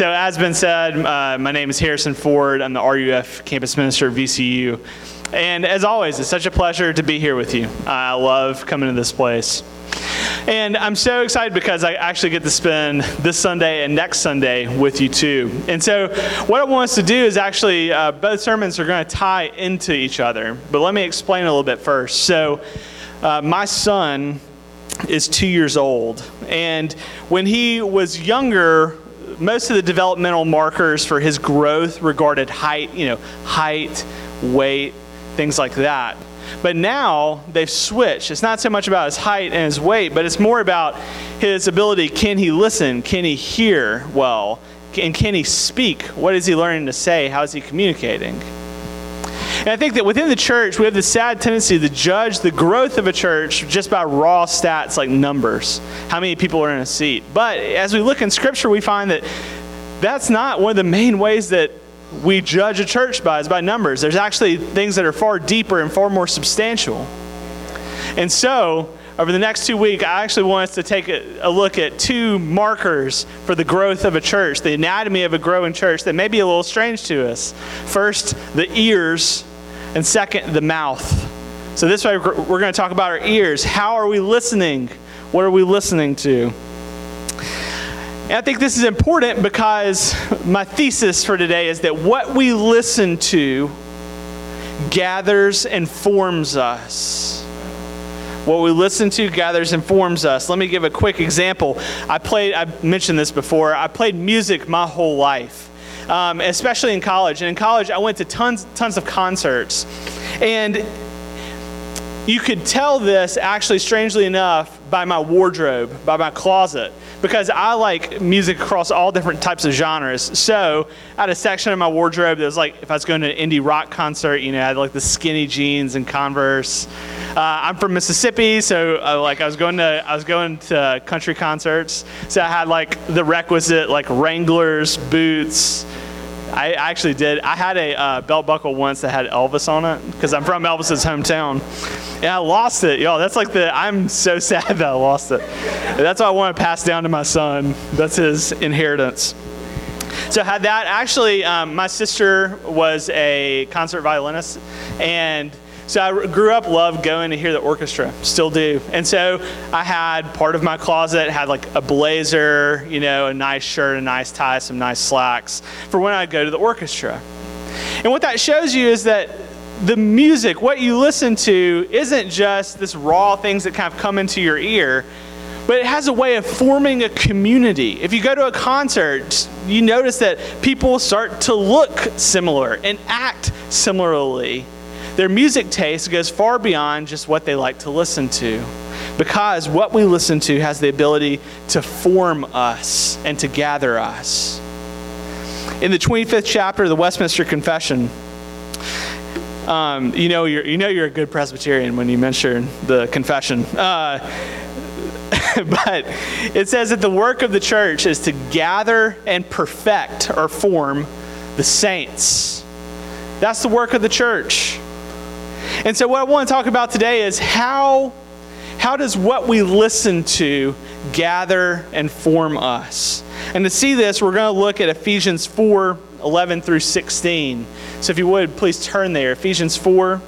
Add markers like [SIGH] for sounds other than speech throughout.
So, as been said, uh, my name is Harrison Ford. I'm the RUF campus minister at VCU. And as always, it's such a pleasure to be here with you. I love coming to this place. And I'm so excited because I actually get to spend this Sunday and next Sunday with you too. And so, what I want us to do is actually, uh, both sermons are going to tie into each other. But let me explain a little bit first. So, uh, my son is two years old. And when he was younger, most of the developmental markers for his growth regarded height, you know, height, weight, things like that. But now they've switched. It's not so much about his height and his weight, but it's more about his ability. Can he listen? Can he hear well? And can he speak? What is he learning to say? How is he communicating? And I think that within the church, we have the sad tendency to judge the growth of a church just by raw stats like numbers, how many people are in a seat. But as we look in Scripture, we find that that's not one of the main ways that we judge a church by is by numbers. There's actually things that are far deeper and far more substantial. And so, over the next two weeks, I actually want us to take a, a, look at two markers for the growth of a church, the anatomy of a growing church that may be a little strange to us. First, the ears, and second, the mouth. So, this way, we're going to talk about our ears. How are we listening? What are we listening to? And I think this is important because my thesis for today is that what we listen to gathers and forms us. What we listen to gathers and forms us. Let me give a quick example. I played, I mentioned this before, I played music my whole life. Um, especially in college. And in college, I went to tons, tons of concerts. And you could tell this, actually, strangely enough, by my wardrobe, by my closet because I like music across all different types of genres. So I had a section of my wardrobe that was like, if I was going to an indie rock concert, you know, I had like the skinny jeans and Converse. Uh, I'm from Mississippi, so uh, like I was going to I was going to country concerts, so I had like the requisite like Wranglers, boots, I actually did. I had a uh, belt buckle once that had Elvis on it because I'm from Elvis's hometown. And I lost it, y'all. That's like the. I'm so [LAUGHS] sad that I lost it. That's what I want to pass down to my son. That's his inheritance. So I had that. Actually, um, my sister was a concert violinist, and so I grew up, loved going to hear the orchestra, still do. And so I had part of my closet had like a blazer, you know, a nice shirt, a nice tie, some nice slacks for when I'd go to the orchestra. And what that shows you is that the music, what you listen to, isn't just this raw things that kind of come into your ear, but it has a way of forming a community. If you go to a concert, you notice that people start to look similar and act similarly. Their music taste goes far beyond just what they like to listen to because what we listen to has the ability to form us and to gather us. In the 25th chapter of the Westminster Confession, um, you know you're you know you're a good Presbyterian when you mention the confession. Uh, [LAUGHS] but it says that the work of the church is to gather and perfect or form the saints. That's the work of the church. And so, what I want to talk about today is how, how does what we listen to gather and form us? And to see this, we're going to look at Ephesians 4 11 through 16. So, if you would, please turn there. Ephesians 4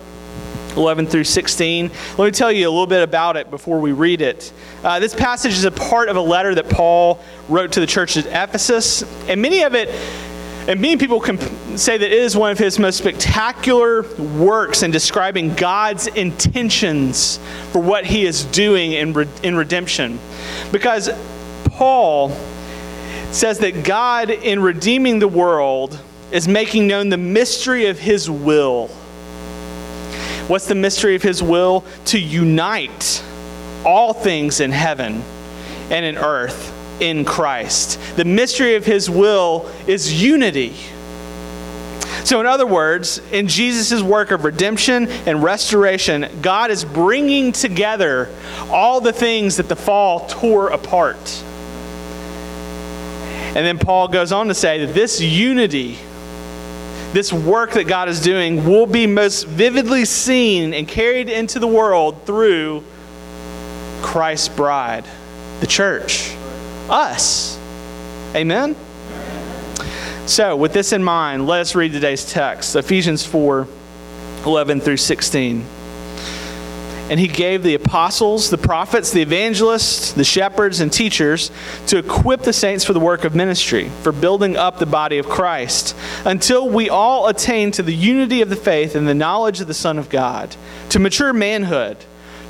11 through 16. Let me tell you a little bit about it before we read it. Uh, this passage is a part of a letter that Paul wrote to the church at Ephesus, and many of it and many people can say that it is one of his most spectacular works in describing God's intentions for what he is doing in, re- in redemption. Because Paul says that God, in redeeming the world, is making known the mystery of his will. What's the mystery of his will? To unite all things in heaven and in earth in Christ. The mystery of his will is unity. So, in other words, in Jesus' work of redemption and restoration, God is bringing together all the things that the fall tore apart. And then Paul goes on to say that this unity, this work that God is doing, will be most vividly seen and carried into the world through Christ's bride, the church us. Amen? So, with this in mind, let us read today's text Ephesians 4 11 through 16. And he gave the apostles, the prophets, the evangelists, the shepherds, and teachers to equip the saints for the work of ministry, for building up the body of Christ, until we all attain to the unity of the faith and the knowledge of the Son of God, to mature manhood,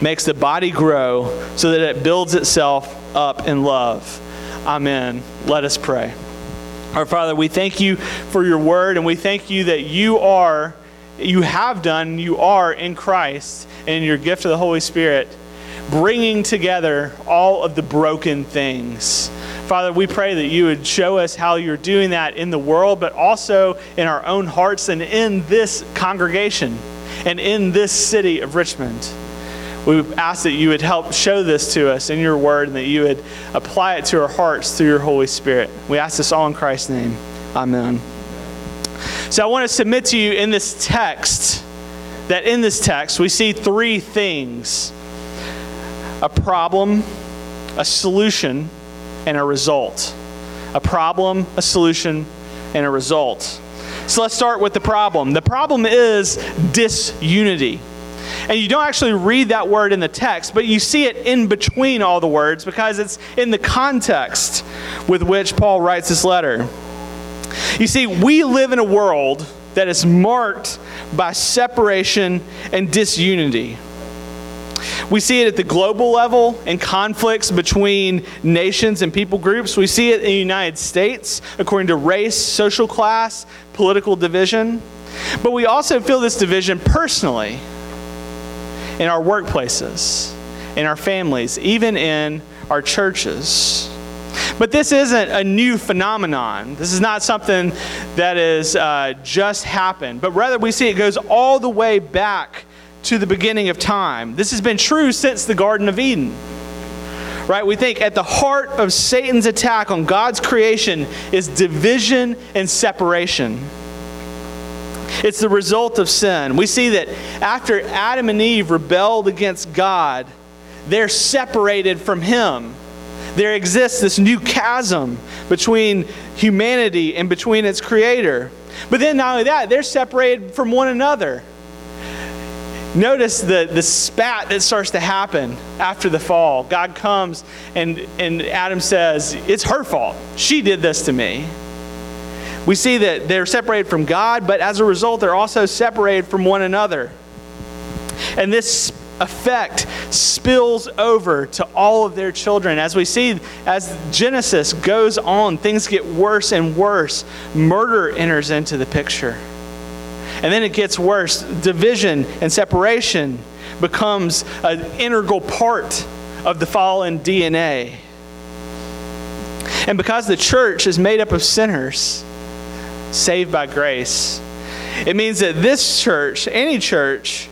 makes the body grow so that it builds itself up in love. Amen. Let us pray. Our Father, we thank you for your word, and we thank you that you are, you have done, you are in Christ and in your gift of the Holy Spirit, bringing together all of the broken things. Father, we pray that you would show us how you're doing that in the world, but also in our own hearts and in this congregation and in this city of Richmond. We ask that you would help show this to us in your word and that you would apply it to our hearts through your Holy Spirit. We ask this all in Christ's name. Amen. So I want to submit to you in this text that in this text we see three things a problem, a solution, and a result. A problem, a solution, and a result. So let's start with the problem. The problem is disunity. And you don't actually read that word in the text, but you see it in between all the words because it's in the context with which Paul writes this letter. You see, we live in a world that is marked by separation and disunity. We see it at the global level in conflicts between nations and people groups. We see it in the United States according to race, social class, political division. But we also feel this division personally in our workplaces, in our families, even in our churches. But this isn't a new phenomenon. This is not something that has uh, just happened, but rather we see it goes all the way back to the beginning of time. This has been true since the Garden of Eden. Right? We think at the heart of Satan's attack on God's creation is division and separation. It's the result of sin. We see that after Adam and Eve rebelled against God, they're separated from Him. There exists this new chasm between humanity and between its creator. But then, not only that, they're separated from one another. Notice the, the spat that starts to happen after the fall. God comes and, and Adam says, It's her fault. She did this to me we see that they're separated from God, but as a result, they're also separated from one another. And this effect spills over to all of their children. As we see, as Genesis goes on, things get worse and worse. Murder enters into the picture. And then it gets worse. Division and separation becomes an integral part of the fallen DNA. And because the church is made up of sinners, saved by grace. It means that this church, any church,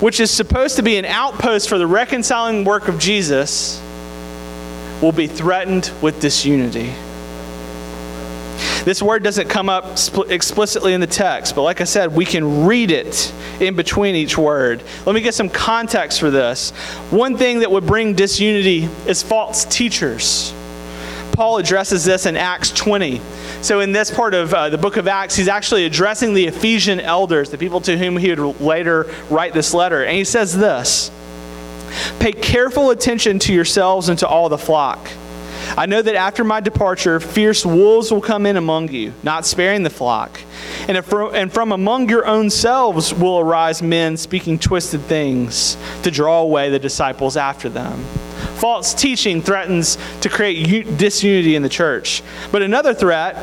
which is supposed to be an outpost for the reconciling work of Jesus, will be threatened with disunity. This word doesn't come up explicitly in the text, but like I said, we can read it in between each word. Let me get some context for this. One thing that would bring disunity is false teachers. Paul addresses this in Acts 20. So, in this part of uh, the book of Acts, he's actually addressing the Ephesian elders, the people to whom he would later write this letter. And he says this Pay careful attention to yourselves and to all the flock. I know that after my departure, fierce wolves will come in among you, not sparing the flock. And, and from among your own selves will arise men speaking twisted things to draw away the disciples after them. False teaching threatens to create disunity in the church. But another threat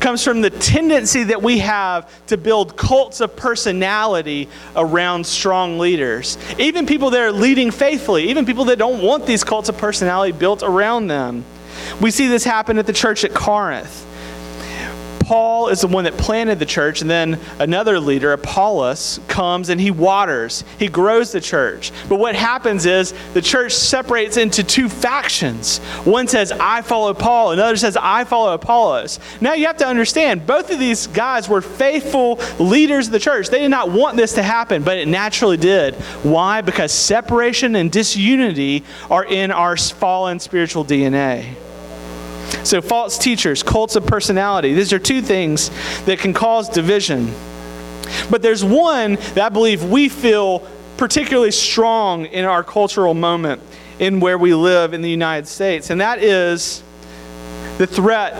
comes from the tendency that we have to build cults of personality around strong leaders. Even people that are leading faithfully, even people that don't want these cults of personality built around them. We see this happen at the church at Corinth. Paul is the one that planted the church, and then another leader, Apollos, comes and he waters. He grows the church. But what happens is the church separates into two factions. One says, I follow Paul, another says, I follow Apollos. Now you have to understand, both of these guys were faithful leaders of the church. They did not want this to happen, but it naturally did. Why? Because separation and disunity are in our fallen spiritual DNA. So, false teachers, cults of personality, these are two things that can cause division. But there's one that I believe we feel particularly strong in our cultural moment in where we live in the United States, and that is the threat.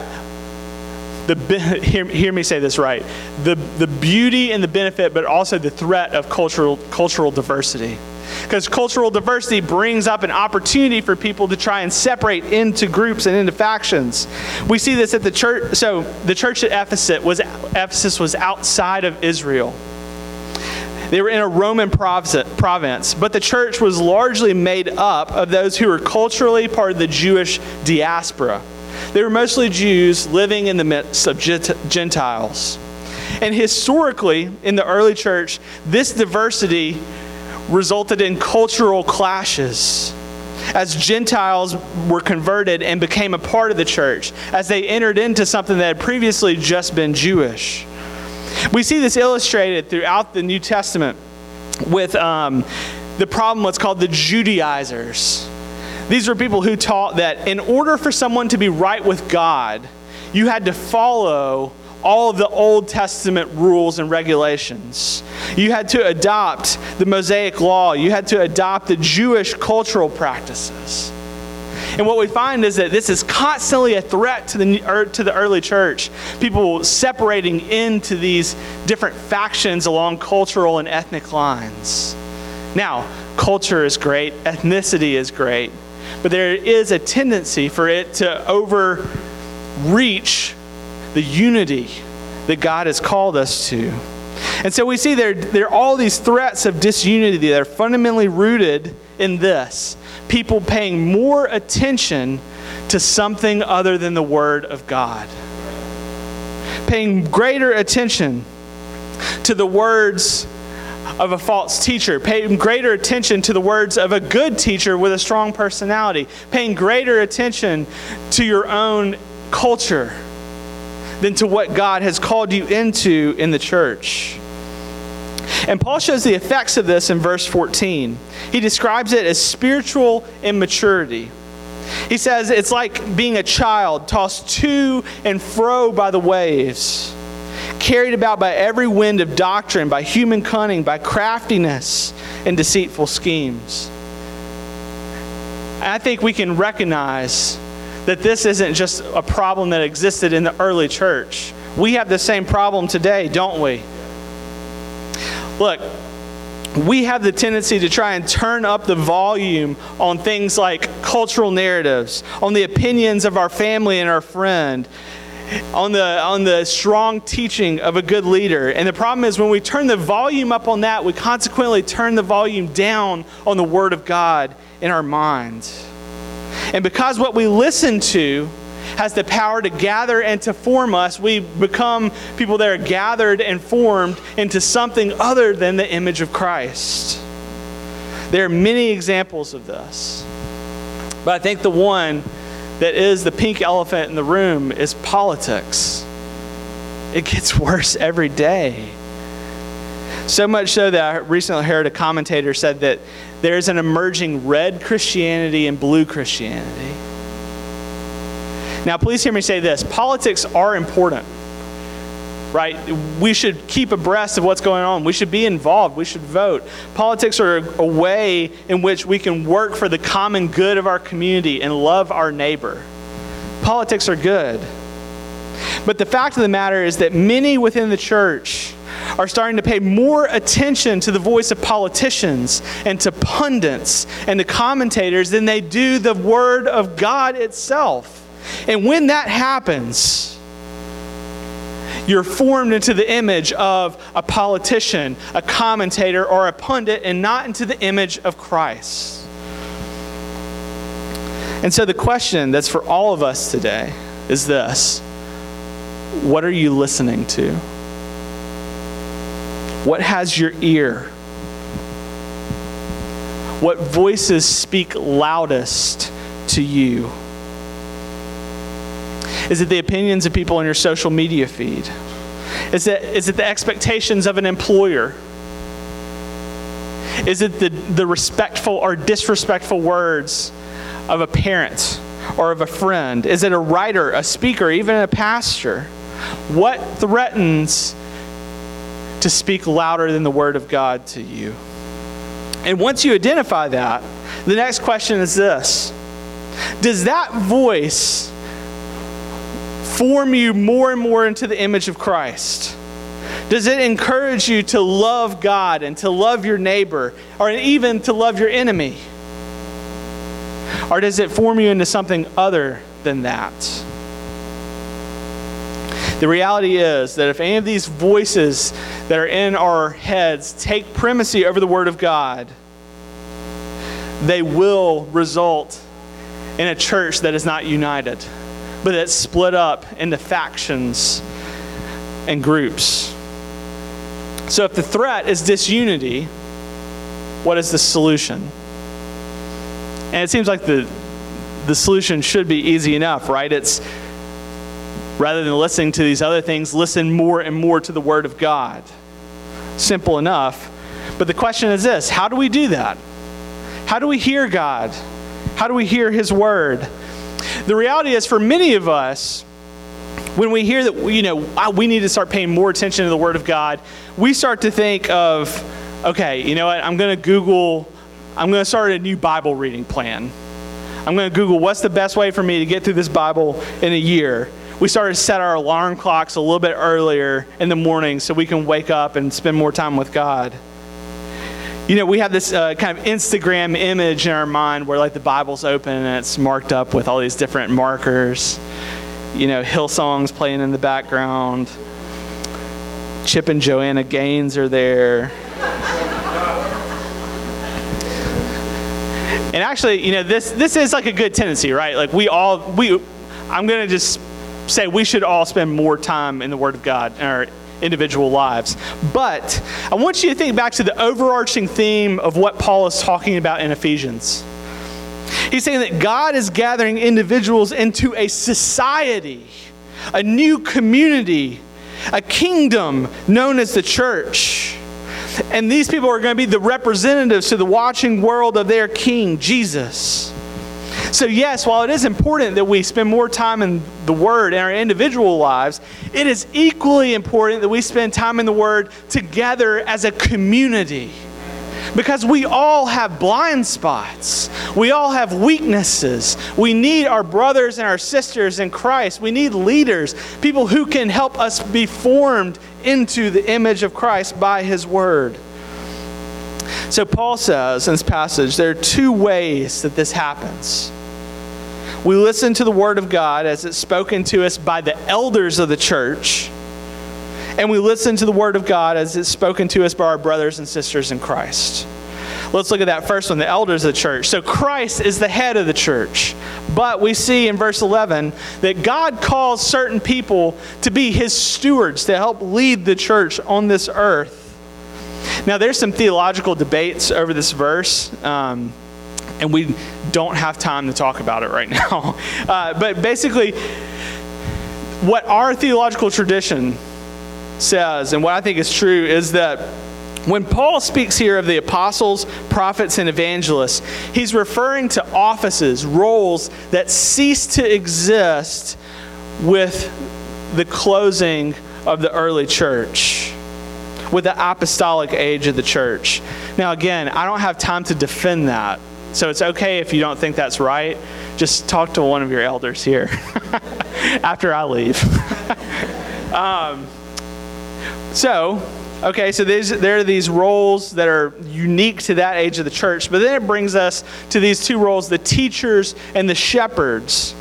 The, [LAUGHS] hear, hear me say this right the, the beauty and the benefit, but also the threat of cultural, cultural diversity. Because cultural diversity brings up an opportunity for people to try and separate into groups and into factions. We see this at the church. So the church at Ephesus was, Ephesus was outside of Israel. They were in a Roman province, but the church was largely made up of those who were culturally part of the Jewish diaspora. They were mostly Jews living in the midst of Gentiles. And historically, in the early church, this diversity resulted in cultural clashes as Gentiles were converted and became a part of the church, as they entered into something that had previously just been Jewish. We see this illustrated throughout the New Testament with um, the problem, what's called the Judaizers. These were people who taught that in order for someone to be right with God, you had to follow all of the Old Testament rules and regulations. You had to adopt the Mosaic law. You had to adopt the Jewish cultural practices. And what we find is that this is constantly a threat to the, er, to the early church. People separating into these different factions along cultural and ethnic lines. Now, culture is great, ethnicity is great, but there is a tendency for it to overreach the unity that God has called us to. And so we see there, there are all these threats of disunity that are fundamentally rooted in this people paying more attention to something other than the Word of God, paying greater attention to the words of a false teacher, paying greater attention to the words of a good teacher with a strong personality, paying greater attention to your own culture than to what God has called you into in the church. And Paul shows the effects of this in verse 14. He describes it as spiritual immaturity. He says it's like being a child tossed to and fro by the waves, carried about by every wind of doctrine, by human cunning, by craftiness and deceitful schemes. I think we can recognize that this isn't just a problem that existed in the early church. We have the same problem today, don't we? Look, we have the tendency to try and turn up the volume on things like cultural narratives, on the opinions of our family and our friend, on the, on the strong teaching of a good leader. And the problem is when we turn the volume up on that, we consequently turn the volume down on the Word of God in our minds. And because what we listen to has the power to gather and to form us, we become people that are gathered and formed into something other than the image of Christ. There are many examples of this. But I think the one that is the pink elephant in the room is politics. It gets [LAUGHS] worse every day. So much so that I recently heard a commentator said that there's an emerging red Christianity and blue Christianity. Now, please hear me say this politics are important, right? We should keep abreast of what's going on. We should be involved. We should vote. Politics are a way in which we can work for the common good of our community and love our neighbor. Politics are good. But the fact of the matter is that many within the church are starting to pay more attention to the voice of politicians and to pundits and to commentators than they do the Word of God itself. And when that happens, you're formed into the image of a politician, a commentator, or a pundit, and not into the image of Christ. And so the question that's for all of us today is this What are you listening to? What has your ear? What voices speak loudest to you? Is it the opinions of people on your social media feed? Is it, is it the expectations of an employer? Is it the, the respectful or disrespectful words of a parent or of a friend? Is it a writer, a speaker, even a pastor? What threatens to speak louder than the Word of God to you? And once you identify that, the next question is this Does that voice form you more and more into the image of Christ? Does it encourage you to love God and to love your neighbor or even to love your enemy? Or does it form you into something other than that? The reality is that if any of these voices that are in our heads take primacy over the Word of God, they will result in a church that is not united, but that's split up into factions and groups. So if the threat is disunity, what is the solution? And it seems like the, the solution should be easy enough, right? It's rather than listening to these other things, listen more and more to the Word of God. Simple enough. But the question is this how do we do that? How do we hear God? How do we hear His Word? The reality is, for many of us, when we hear that you know we need to start paying more attention to the word of god we start to think of okay you know what i'm going to google i'm going to start a new bible reading plan i'm going to google what's the best way for me to get through this bible in a year we started to set our alarm clocks a little bit earlier in the morning so we can wake up and spend more time with god you know we have this uh, kind of instagram image in our mind where like the bible's open and it's marked up with all these different markers you know, Hillsong's playing in the background. Chip and Joanna Gaines are there. and actually, you know, this this is like a good tendency, right? Like we all we I'm to just say we should all spend more time in the word of God in our individual lives. But I want you to think back to the overarching theme of what Paul is talking about in Ephesians. He's saying that God is gathering individuals into a society, a new community, a kingdom known as the church. And these people are going to be the representatives to the watching world of their king, Jesus. So, yes, while it is important that we spend more time in the Word in our individual lives, it is equally important that we spend time in the Word together as a community. Because we all have blind spots. We all have weaknesses. We need our brothers and our sisters in Christ. We need leaders, people who can help us be formed into the image of Christ by His Word. So, Paul says in this passage there are two ways that this happens. We listen to the Word of God as it's spoken to us by the elders of the church and we listen to the Word of God as it's spoken to us by our brothers and sisters in Christ. Let's look at that first one the elders of the church. So, Christ is the head of the church. But we see in verse 11 that God calls certain people to be his stewards to help lead the church on this earth. Now, there's some theological debates over this verse. Um, and we don't have time to talk about it right [LAUGHS] now. Uh, but basically, what our theological tradition says, and what I think is true, is that when Paul speaks here of the apostles, prophets, and evangelists, he's referring to offices, roles that cease to exist with the closing of the early church, with the apostolic age of the church. Now, again, I don't have time to defend that. So it's okay if you don't think that's right. Just talk to one of your elders here [LAUGHS] after I leave. [LAUGHS] um, so, okay, so there are these roles that are unique to that age of the church, but then it brings us to these two roles the teachers and the shepherds.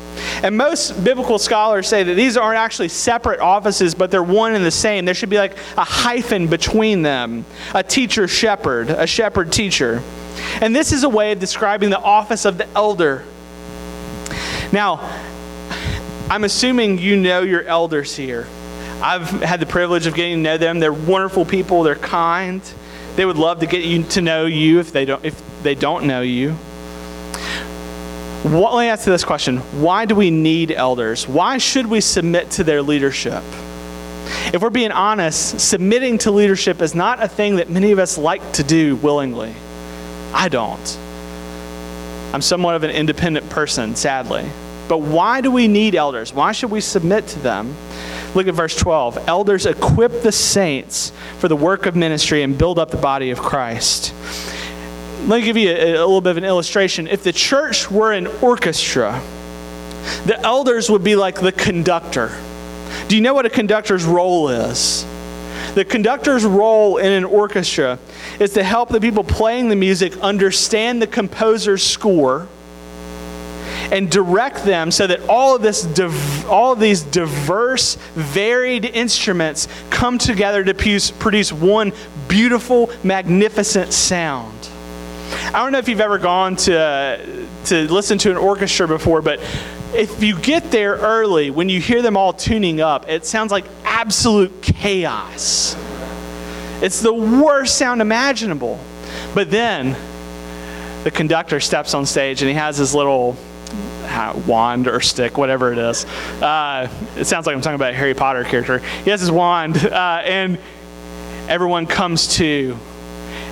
And most biblical scholars say that these aren't actually separate offices, but they're one and the same. There should be like a hyphen between them a teacher shepherd, a shepherd teacher. And this is a way of describing the office of the elder. Now, I'm assuming you know your elders here. I've had the privilege of getting to know them. They're wonderful people. They're kind. They would love to get you to know you if they don't if they don't know you. What, let me ask you this question Why do we need elders? Why should we submit to their leadership? If we're being honest, submitting to leadership is not a thing that many of us like to do willingly. I don't. I'm somewhat of an independent person, sadly. But why do we need elders? Why should we submit to them? Look at verse 12. Elders equip the saints for the work of ministry and build up the body of Christ let me give you a, a little bit of an illustration. If the church were an orchestra, the elders would be like the conductor. Do you know what a conductor's role is? The conductor's role in an orchestra is to help the people playing the music understand the composer's score and direct them so that all of this div- all of these diverse varied instruments come together to produce one beautiful magnificent sound. I don't know if you've ever gone to, to listen to an orchestra before, but if you get there early, when you hear them all tuning up, it sounds like absolute chaos. It's the worst sound imaginable. But then the conductor steps on stage and he has his little wand or stick, whatever it is. Uh, it sounds like I'm talking about a Harry Potter character. He has his wand, uh, and everyone comes to.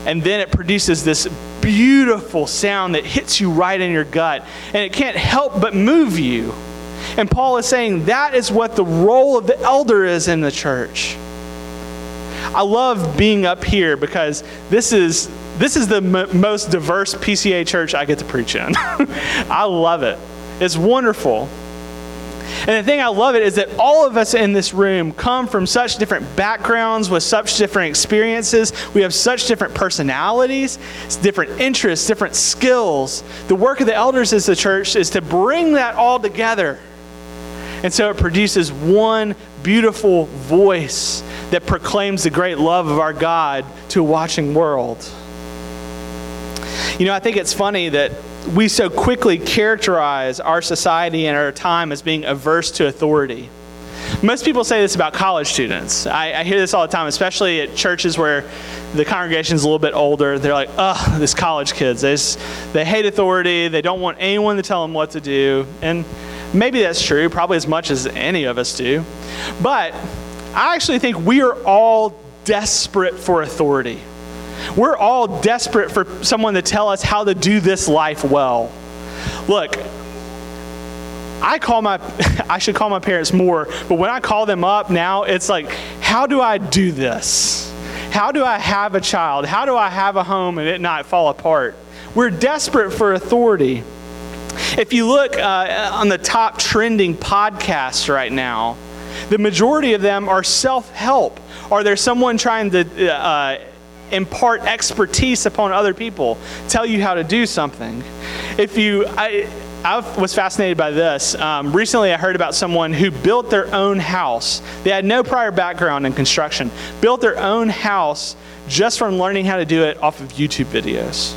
And then it produces this beautiful sound that hits you right in your gut, and it can't help but move you. And Paul is saying that is what the role of the elder is in the church. I love being up here because this is this is the m- most diverse PCA church I get to preach in. [LAUGHS] I love it. It's wonderful. And the thing I love it is that all of us in this room come from such different backgrounds with such different experiences. We have such different personalities, different interests, different skills. The work of the elders as the church is to bring that all together. And so it produces one beautiful voice that proclaims the great love of our God to a watching world. You know, I think it's funny that we so quickly characterize our society and our time as being averse to authority. Most people say this about college students. I, I, hear this all the time, especially at churches where the congregation is a little bit older. They're like, oh, these college kids. They, just, they hate authority. They don't want anyone to tell them what to do. And maybe that's true, probably as much as any of us do. But I actually think we are all desperate for authority. We're all desperate for someone to tell us how to do this life well. Look, I call my [LAUGHS] I should call my parents more, but when I call them up now, it's like, how do I do this? How do I have a child? How do I have a home and it not fall apart? We're desperate for authority. If you look uh, on the top trending podcasts right now, the majority of them are self help. Are there someone trying to uh, impart expertise upon other people, tell you how to do something. If you, I, I was fascinated by this. Um, recently, I heard about someone who built their own house. They had no prior background in construction, built their own house just from learning how to do it off of YouTube videos.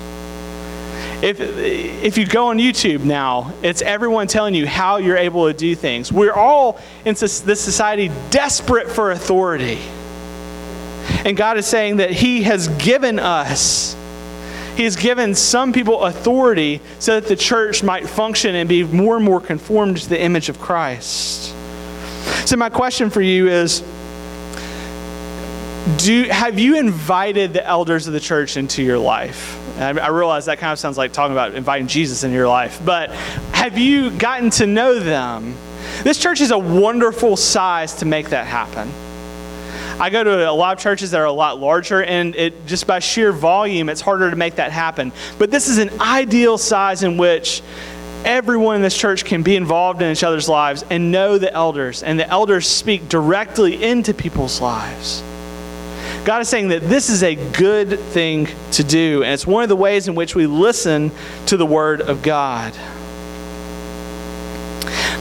If, if you go on YouTube now, it's everyone telling you how you're able to do things. We're all in this society desperate for authority. And God is saying that He has given us, He has given some people authority so that the church might function and be more and more conformed to the image of Christ. So, my question for you is do, have you invited the elders of the church into your life? I, I realize that kind of sounds like talking about inviting Jesus into your life, but have you gotten to know them? This church is a wonderful size to make that happen. I go to a lot of churches that are a lot larger, and it just by sheer volume, it's harder to make that happen. But this is an ideal size in which everyone in this church can be involved in each other's lives and know the elders, and the elders speak directly into people's lives. God is saying that this is a good thing to do, and it's one of the ways in which we listen to the Word of God.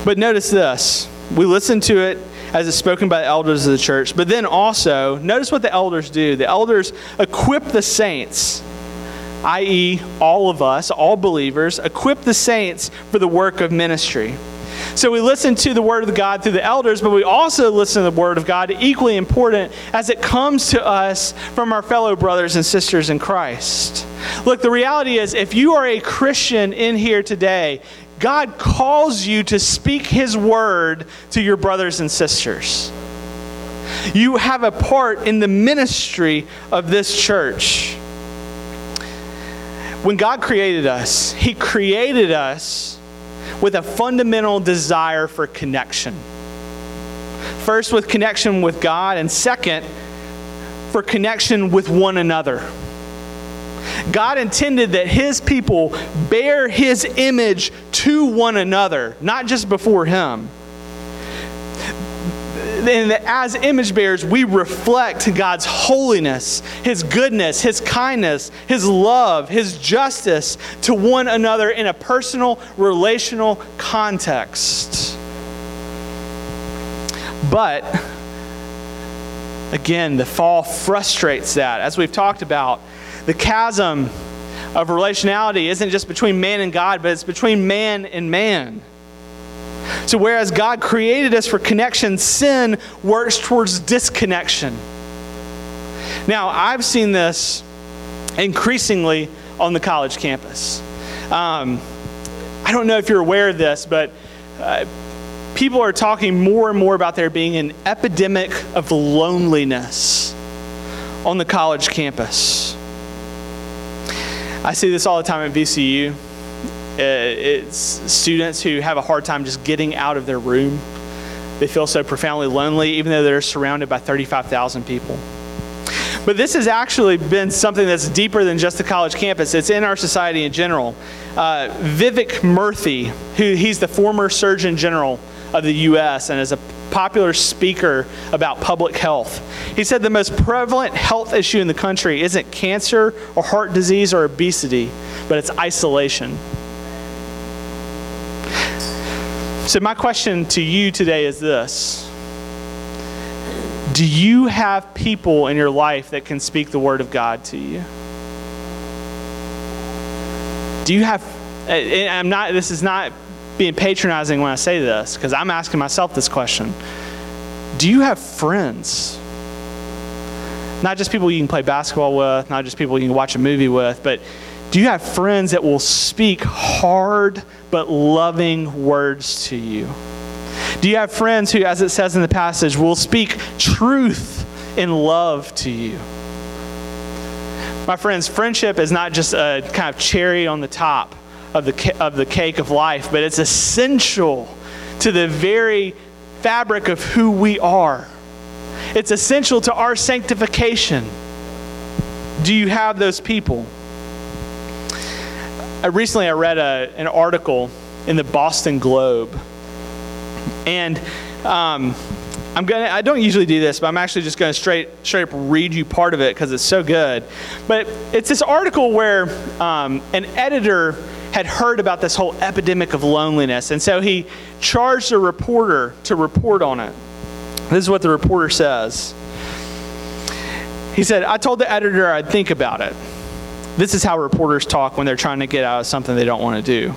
But notice this we listen to it as is spoken by the elders of the church. But then also, notice what the elders do. The elders equip the saints, i.e., all of us, all believers, equip the saints for the work of ministry. So we listen to the Word of God through the elders, but we also listen to the Word of God, equally important as it comes to us from our fellow brothers and sisters in Christ. Look, the reality is if you are a Christian in here today, God calls you to speak His Word to your brothers and sisters. You have a part in the ministry of this church. When God created us, He created us with a fundamental desire for connection. First, with connection with God, and second, for connection with one another. God intended that His people bear His image to one another, not just before Him and as image bearers, we reflect God's holiness, His goodness, His kindness, His love, His justice to one another in a personal, relational context. But, again, the fall frustrates that. As we've talked about, the chasm of relationality isn't just between man and God, but it's between man and man. So, whereas God created us for connection, sin works towards disconnection. Now, I've seen this increasingly on the college campus. Um, I don't know if you're aware of this, but uh, people are talking more and more about there being an epidemic of loneliness on the college campus. I see this all the time at VCU. Uh, it's students who have a hard time just getting out of their room. They feel so profoundly lonely, even though they're surrounded by 35,000 people. But this has actually been something that's deeper than just the college campus. It's in our society in general. Uh, Vivek Murthy, who he's the former Surgeon General of the U.S. and is a popular speaker about public health. He said the most prevalent health issue in the country isn't cancer or heart disease or obesity, but it's isolation. So, my question to you today is this Do you have people in your life that can speak the Word of God to you? Do you have, I'm not, this is not being patronizing when I say this, because I'm asking myself this question. Do you have friends? Not just people you can play basketball with, not just people you can watch a movie with, but do you have friends that will speak hard but loving words to you? Do you have friends who, as it says in the passage, will speak truth in love to you? My friends, friendship is not just a kind of cherry on the top of the, of the cake of life, but it's essential to the very fabric of who we are. It's essential to our sanctification. Do you have those people? I recently I read a, an article in the Boston Globe, and um, I'm gonna. I don't usually do this, but I'm actually just gonna straight straight up read you part of it because it's so good. But it's this article where um, an editor had heard about this whole epidemic of loneliness, and so he charged a reporter to report on it. This is what the reporter says. He said, "I told the editor I'd think about it." This is how reporters talk when they're trying to get out of something they don't want to do.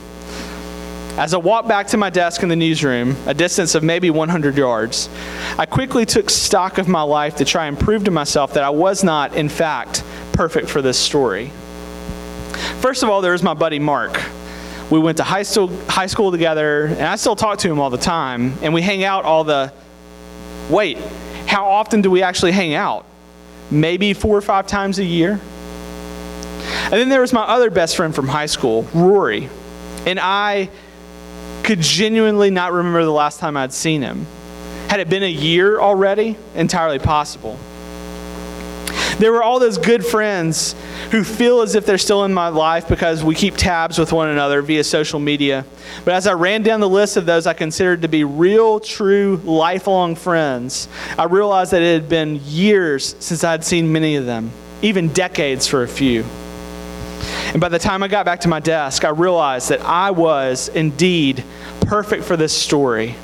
As I walked back to my desk in the newsroom, a distance of maybe 100 yards, I quickly took stock of my life to try and prove to myself that I was not, in fact, perfect for this story. First of all, there was my buddy Mark. We went to high school, high school together, and I still talk to him all the time, and we hang out all the. Wait, how often do we actually hang out? Maybe four or five times a year? And then there was my other best friend from high school, Rory. And I could genuinely not remember the last time I'd seen him. Had it been a year already? Entirely possible. There were all those good friends who feel as if they're still in my life because we keep tabs with one another via social media. But as I ran down the list of those I considered to be real, true, lifelong friends, I realized that it had been years since I'd seen many of them, even decades for a few. And by the time I got back to my desk, I realized that I was indeed perfect for this story.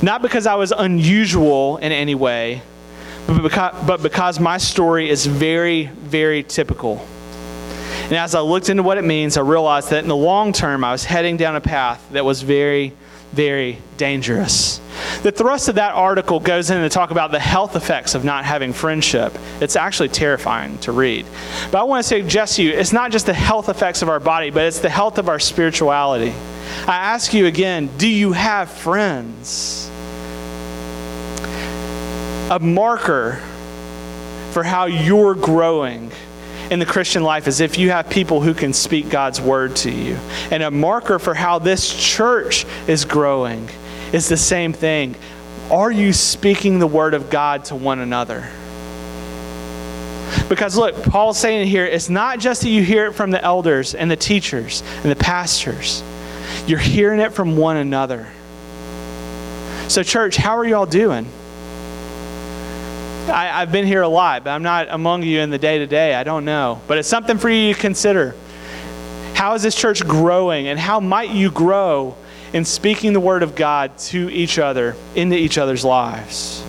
Not because I was unusual in any way, but because, but because my story is very, very typical. And as I looked into what it means, I realized that in the long term, I was heading down a path that was very, very dangerous. The thrust of that article goes in to talk about the health effects of not having friendship. It's actually terrifying to read. But I want to suggest to you it's not just the health effects of our body, but it's the health of our spirituality. I ask you again do you have friends? A marker for how you're growing in the Christian life is if you have people who can speak God's word to you. And a marker for how this church is growing is the same thing. Are you speaking the word of God to one another? Because look, Paul's saying here, it's not just that you hear it from the elders and the teachers and the pastors, you're hearing it from one another. So, church, how are y'all doing? I, have been here a lot, but I'm not among you in the day to day. I don't know. But it's something for you to consider. How is this church growing, and how might you grow in speaking the word of God to each other, into each other's lives?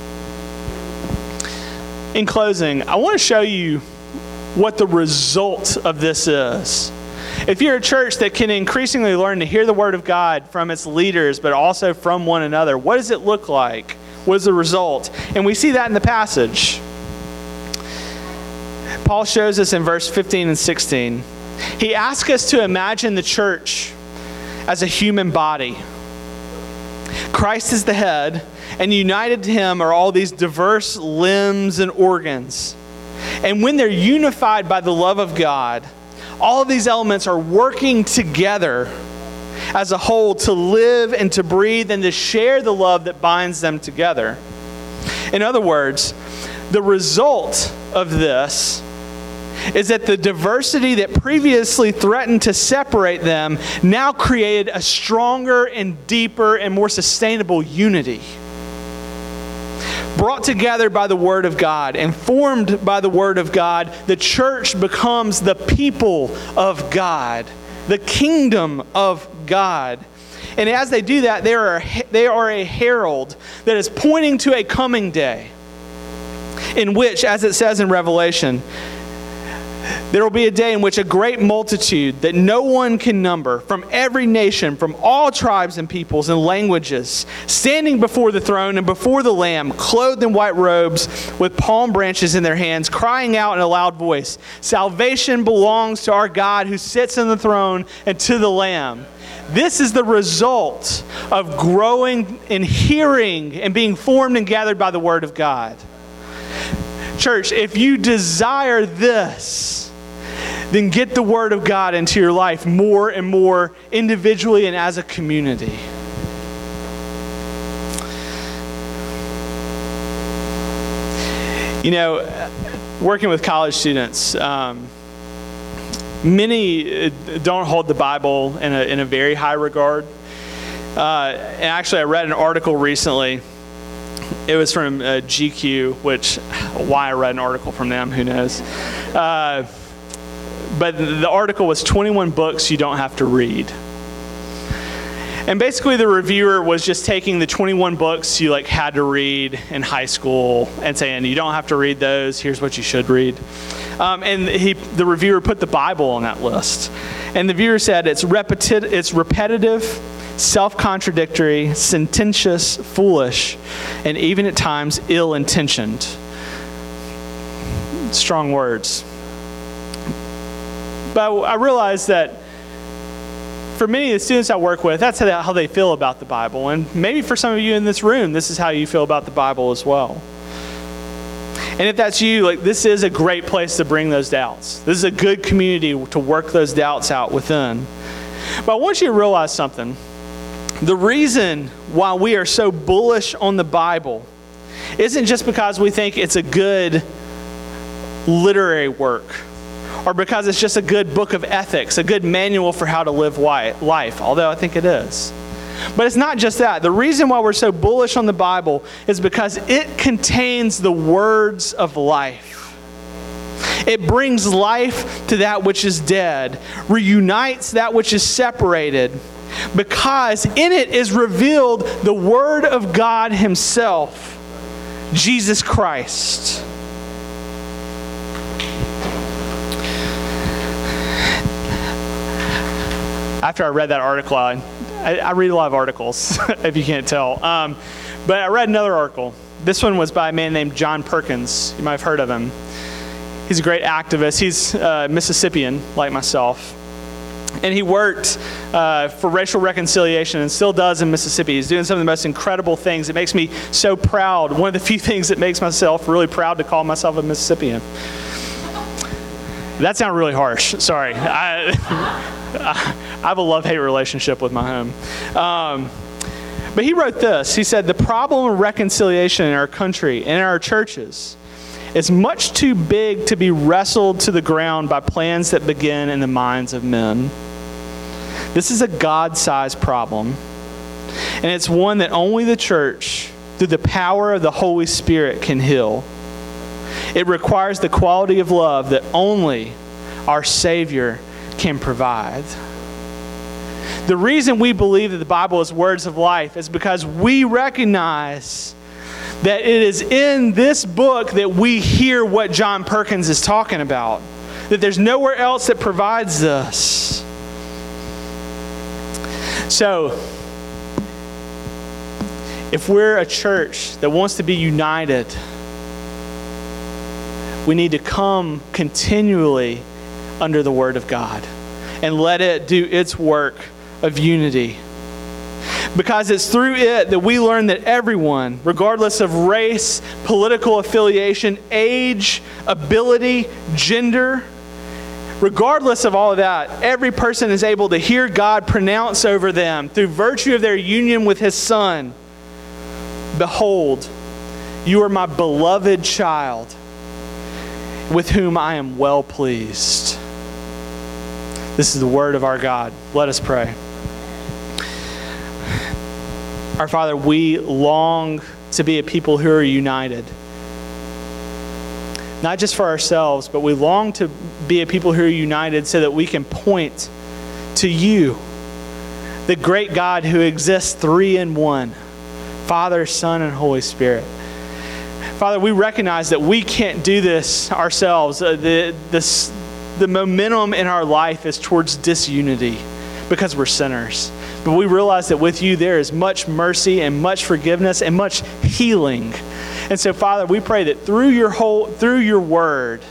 In closing, I want to show you what the result of this is. If you're a church that can increasingly learn to hear the word of God from its leaders, but also from one another, what does it look like? Was the result. And we see that in the passage. Paul shows us in verse 15 and 16. He asks us to imagine the church as a human body. Christ is the head, and united to him are all these diverse limbs and organs. And when they're unified by the love of God, all of these elements are working together as a whole to live and to breathe and to share the love that binds them together. In other words, the result of this is that the diversity that previously threatened to separate them now created a stronger and deeper and more sustainable unity. Brought together by the Word of God and formed by the Word of God, the church becomes the people of God, the kingdom of God. And as they do that, they are, they are a herald that is pointing to a coming day in which, as it says in Revelation, there will be a day in which a great multitude that no one can number from every nation, from all tribes and peoples and languages, standing before the throne and before the Lamb, clothed in white robes with palm branches in their hands, crying out in a loud voice Salvation belongs to our God who sits on the throne and to the Lamb. This is the result of growing and hearing and being formed and gathered by the Word of God. Church, if you desire this, then get the Word of God into your life more and more individually and as a community. You know, working with college students, um, Many uh, don't hold the Bible in a, in a very high regard. Uh, and actually, I read an article recently. It was from uh, GQ, which, why I read an article from them, who knows. Uh, but the article was 21 books you don't have to read. And basically, the reviewer was just taking the 21 books you like had to read in high school and saying, "You don't have to read those. Here's what you should read." Um, and he, the reviewer put the Bible on that list. And the viewer said it's, repeti- it's repetitive, self contradictory, sententious, foolish, and even at times ill intentioned. Strong words. But I realized that for many of the students I work with, that's how they feel about the Bible. And maybe for some of you in this room, this is how you feel about the Bible as well. And if that's you, like this is a great place to bring those doubts. This is a good community to work those doubts out within. But I want you to realize something. The reason why we are so bullish on the Bible isn't just because we think it's a good literary work or because it's just a good book of ethics, a good manual for how to live life, although I think it is. But it's not just that. The reason why we're so bullish on the Bible is because it contains the words of life. It brings life to that which is dead, reunites that which is separated, because in it is revealed the Word of God Himself, Jesus Christ. after I read that article, I, I, I read a lot of articles, [LAUGHS] if you can't tell. Um, but I read another article. This one was by a man named John Perkins. You might have heard of him. He's a great activist. He's uh, Mississippian, like myself. And he worked uh, for racial reconciliation and still does in Mississippi. He's doing some of the most incredible things. It makes me so proud. One of the few [LAUGHS] things that makes myself really proud to call myself a Mississippian. That sounded really harsh. Sorry. I, [LAUGHS] I have a love hate relationship with my home. Um, but he wrote this. He said, The problem of reconciliation in our country and in our churches is much too big to be wrestled to the ground by plans that begin in the minds of men. This is a God sized problem, and it's one that only the church, through the power of the Holy Spirit, can heal. It requires the quality of love that only our Savior can provide. The reason we believe that the Bible is words of life is because we recognize that it is in this book that we hear what John Perkins is talking about. That there's nowhere else that provides this. So, if we're a church that wants to be united, we need to come continually under the Word of God and let it do its work of unity. Because it's through it that we learn that everyone, regardless of race, political affiliation, age, ability, gender, regardless of all of that, every person is able to hear God pronounce over them through virtue of their union with His Son. Behold, you are my beloved child with whom I am well pleased. This is the word of our God. Let us pray. Our Father, we long to be a people who are united. Not just for ourselves, but we long to be a people who are united so that we can point to you, the great God who exists three in one Father, Son, and Holy Spirit. Father, we recognize that we can't do this ourselves. Uh, the, this, the momentum in our life is towards disunity because we're sinners. But we realize that with you there is much mercy and much forgiveness and much healing. And so, Father, we pray that through your whole through your word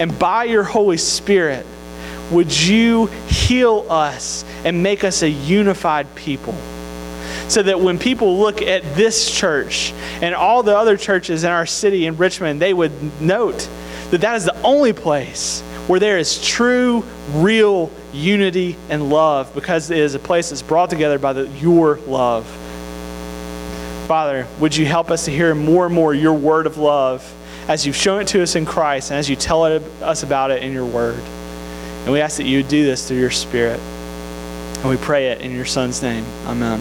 and by your Holy Spirit, would you heal us and make us a unified people? So that when people look at this church and all the other churches in our city in Richmond, they would note that that is the only place where there is true, real unity and love because it is a place that's brought together by the, your love. Father, would you help us to hear more and more your word of love as you've shown it to us in Christ and as you tell it, us about it in your word? And we ask that you do this through your Spirit. And we pray it in your Son's name. Amen.